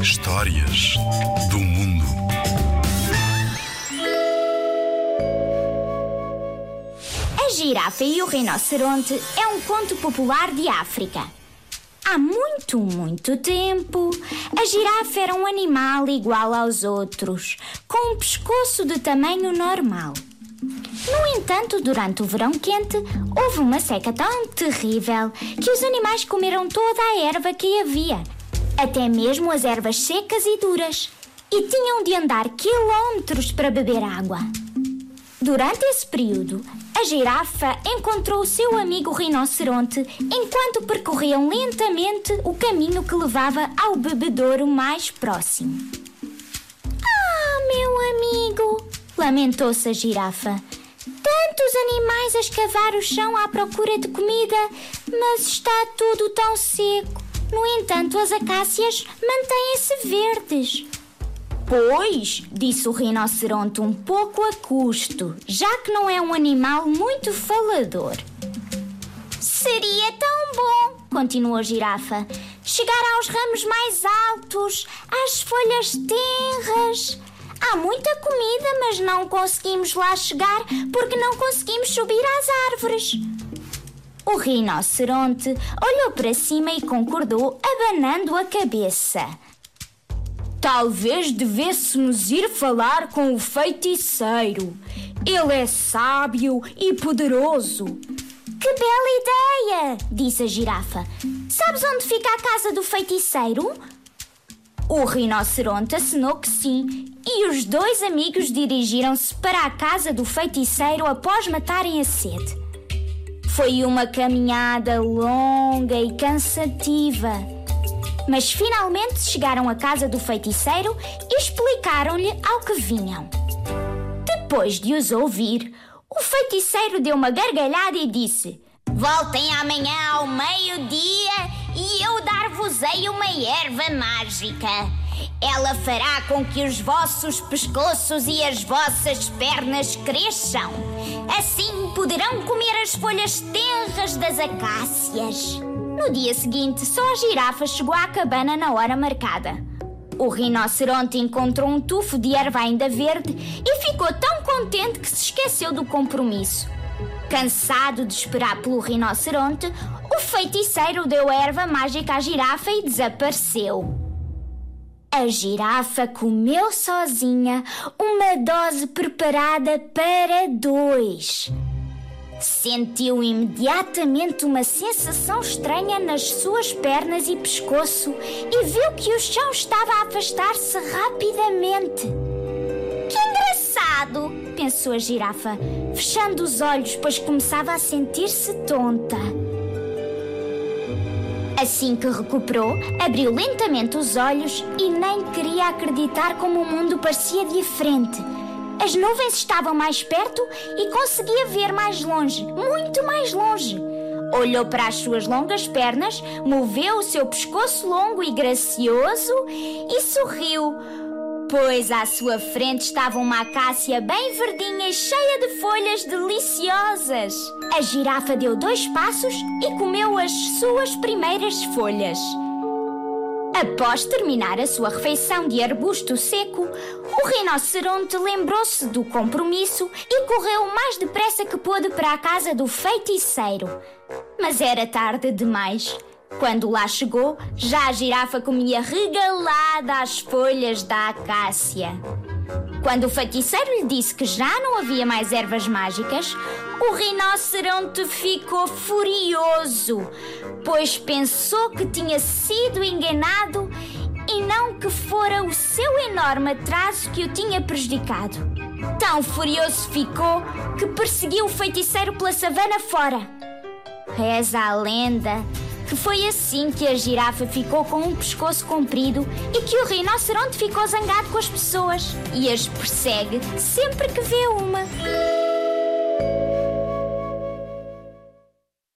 Histórias do mundo. A girafa e o rinoceronte é um conto popular de África. Há muito, muito tempo, a girafa era um animal igual aos outros, com um pescoço de tamanho normal. No entanto, durante o verão quente, houve uma seca tão terrível que os animais comeram toda a erva que havia, até mesmo as ervas secas e duras, e tinham de andar quilómetros para beber água. Durante esse período, a girafa encontrou seu amigo rinoceronte enquanto percorriam lentamente o caminho que levava ao bebedouro mais próximo. Ah, meu amigo! lamentou-se a girafa. Tantos animais a escavar o chão à procura de comida, mas está tudo tão seco. No entanto, as acácias mantêm-se verdes. Pois, disse o rinoceronte um pouco a custo, já que não é um animal muito falador. Seria tão bom, continuou a girafa, chegar aos ramos mais altos, às folhas tenras. Há muita comida, mas não conseguimos lá chegar porque não conseguimos subir às árvores. O rinoceronte olhou para cima e concordou, abanando a cabeça. Talvez devêssemos ir falar com o feiticeiro. Ele é sábio e poderoso. Que bela ideia! disse a girafa. Sabes onde fica a casa do feiticeiro? O rinoceronte assinou que sim, e os dois amigos dirigiram-se para a casa do feiticeiro após matarem a sede. Foi uma caminhada longa e cansativa, mas finalmente chegaram à casa do feiticeiro e explicaram-lhe ao que vinham. Depois de os ouvir, o feiticeiro deu uma gargalhada e disse: Voltem amanhã ao meio-dia e eu dar-vos-ei uma erva mágica. Ela fará com que os vossos pescoços e as vossas pernas cresçam. Assim poderão comer as folhas tenras das acácias. No dia seguinte, só a girafa chegou à cabana na hora marcada. O rinoceronte encontrou um tufo de erva ainda verde e ficou tão contente que se esqueceu do compromisso. Cansado de esperar pelo rinoceronte, o feiticeiro deu erva mágica à girafa e desapareceu. A girafa comeu sozinha uma dose preparada para dois. Sentiu imediatamente uma sensação estranha nas suas pernas e pescoço e viu que o chão estava a afastar-se rapidamente. Que engraçado! pensou a girafa, fechando os olhos, pois começava a sentir-se tonta. Assim que recuperou, abriu lentamente os olhos e nem queria acreditar como o mundo parecia diferente. As nuvens estavam mais perto e conseguia ver mais longe, muito mais longe. Olhou para as suas longas pernas, moveu o seu pescoço longo e gracioso e sorriu pois à sua frente estava uma acácia bem verdinha cheia de folhas deliciosas. A girafa deu dois passos e comeu as suas primeiras folhas. Após terminar a sua refeição de arbusto seco, o rinoceronte lembrou-se do compromisso e correu o mais depressa que pôde para a casa do feiticeiro. Mas era tarde demais. Quando lá chegou, já a girafa comia regalada as folhas da acácia. Quando o feiticeiro lhe disse que já não havia mais ervas mágicas, o rinoceronte ficou furioso, pois pensou que tinha sido enganado e não que fora o seu enorme atraso que o tinha prejudicado. Tão furioso ficou que perseguiu o feiticeiro pela savana fora. Reza a lenda que foi assim que a girafa ficou com um pescoço comprido e que o rinoceronte ficou zangado com as pessoas e as persegue sempre que vê uma.